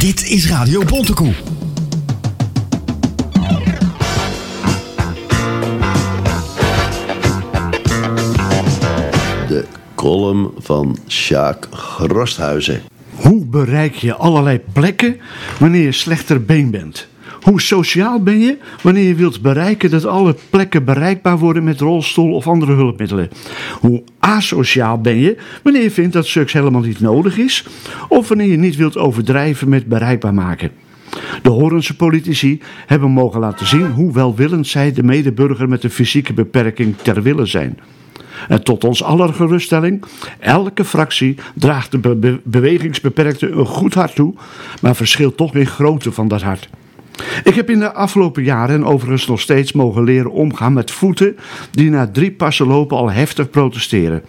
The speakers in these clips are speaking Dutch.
Dit is Radio Bontekoe. De column van Sjaak Grosthuizen. Hoe bereik je allerlei plekken wanneer je slechter been bent? Hoe sociaal ben je wanneer je wilt bereiken dat alle plekken bereikbaar worden met rolstoel of andere hulpmiddelen? Hoe asociaal ben je wanneer je vindt dat seks helemaal niet nodig is? Of wanneer je niet wilt overdrijven met bereikbaar maken? De Horense politici hebben mogen laten zien hoe welwillend zij de medeburger met een fysieke beperking ter wille zijn. En tot ons aller geruststelling, elke fractie draagt de be- be- bewegingsbeperkte een goed hart toe, maar verschilt toch in grootte van dat hart. Ik heb in de afgelopen jaren en overigens nog steeds mogen leren omgaan met voeten die na drie passen lopen al heftig protesteren.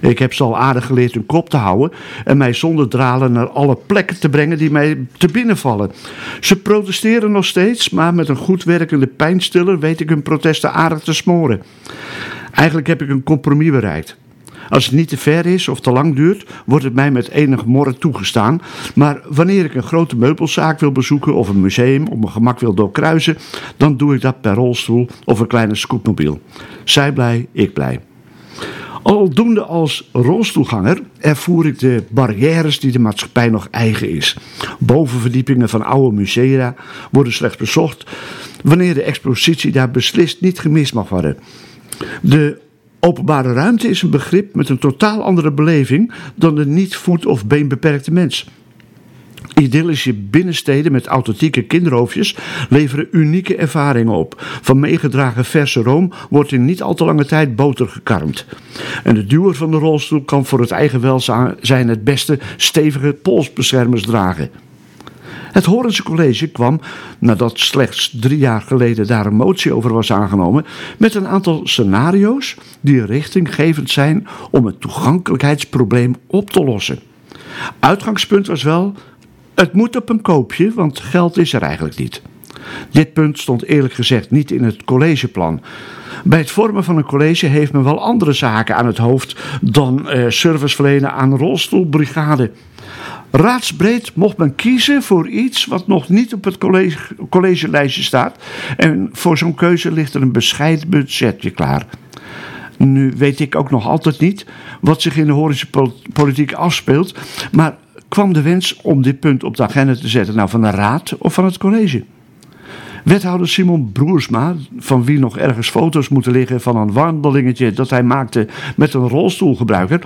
Ik heb ze al aardig geleerd hun kop te houden en mij zonder dralen naar alle plekken te brengen die mij te binnenvallen. Ze protesteren nog steeds, maar met een goed werkende pijnstiller weet ik hun protesten aardig te smoren. Eigenlijk heb ik een compromis bereikt. Als het niet te ver is of te lang duurt, wordt het mij met enig morren toegestaan. Maar wanneer ik een grote meubelzaak wil bezoeken of een museum op mijn gemak wil doorkruisen, dan doe ik dat per rolstoel of een kleine scootmobiel. Zij blij, ik blij. Aldoende als rolstoelganger ervoer ik de barrières die de maatschappij nog eigen is. Bovenverdiepingen van oude musea worden slechts bezocht wanneer de expositie daar beslist niet gemist mag worden. De openbare ruimte is een begrip met een totaal andere beleving dan de niet voet- of beenbeperkte mens. Idyllische binnensteden met authentieke kinderhoofdjes leveren unieke ervaringen op. Van meegedragen verse room wordt in niet al te lange tijd boter gekarmd. En de duwer van de rolstoel kan voor het eigen welzijn het beste stevige polsbeschermers dragen. Het Horense College kwam, nadat slechts drie jaar geleden daar een motie over was aangenomen, met een aantal scenario's die richtinggevend zijn om het toegankelijkheidsprobleem op te lossen. Uitgangspunt was wel, het moet op een koopje, want geld is er eigenlijk niet. Dit punt stond eerlijk gezegd niet in het collegeplan. Bij het vormen van een college heeft men wel andere zaken aan het hoofd dan eh, service verlenen aan rolstoelbrigade. Raadsbreed mocht men kiezen voor iets wat nog niet op het college, collegelijstje staat. En voor zo'n keuze ligt er een bescheiden budgetje klaar. Nu weet ik ook nog altijd niet wat zich in de Horische politiek afspeelt. Maar kwam de wens om dit punt op de agenda te zetten nou van de raad of van het college? Wethouder Simon Broersma, van wie nog ergens foto's moeten liggen van een wandelingetje dat hij maakte met een rolstoelgebruiker,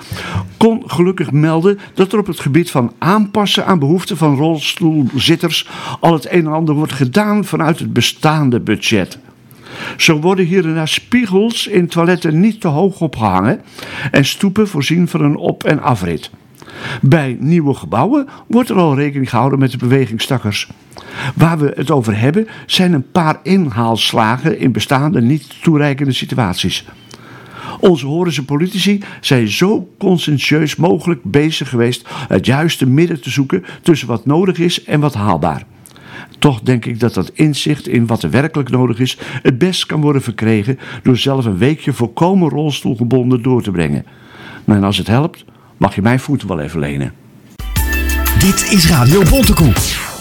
kon gelukkig melden dat er op het gebied van aanpassen aan behoeften van rolstoelzitters al het een en ander wordt gedaan vanuit het bestaande budget. Zo worden hier en daar spiegels in toiletten niet te hoog opgehangen en stoepen voorzien van een op- en afrit. Bij nieuwe gebouwen wordt er al rekening gehouden met de bewegingstakkers. Waar we het over hebben zijn een paar inhaalslagen in bestaande niet toereikende situaties. Onze Horense politici zijn zo conscientieus mogelijk bezig geweest het juiste midden te zoeken tussen wat nodig is en wat haalbaar. Toch denk ik dat dat inzicht in wat er werkelijk nodig is het best kan worden verkregen door zelf een weekje volkomen rolstoelgebonden door te brengen. Nou, en als het helpt, mag je mijn voeten wel even lenen. Dit is Radio Bontekoe.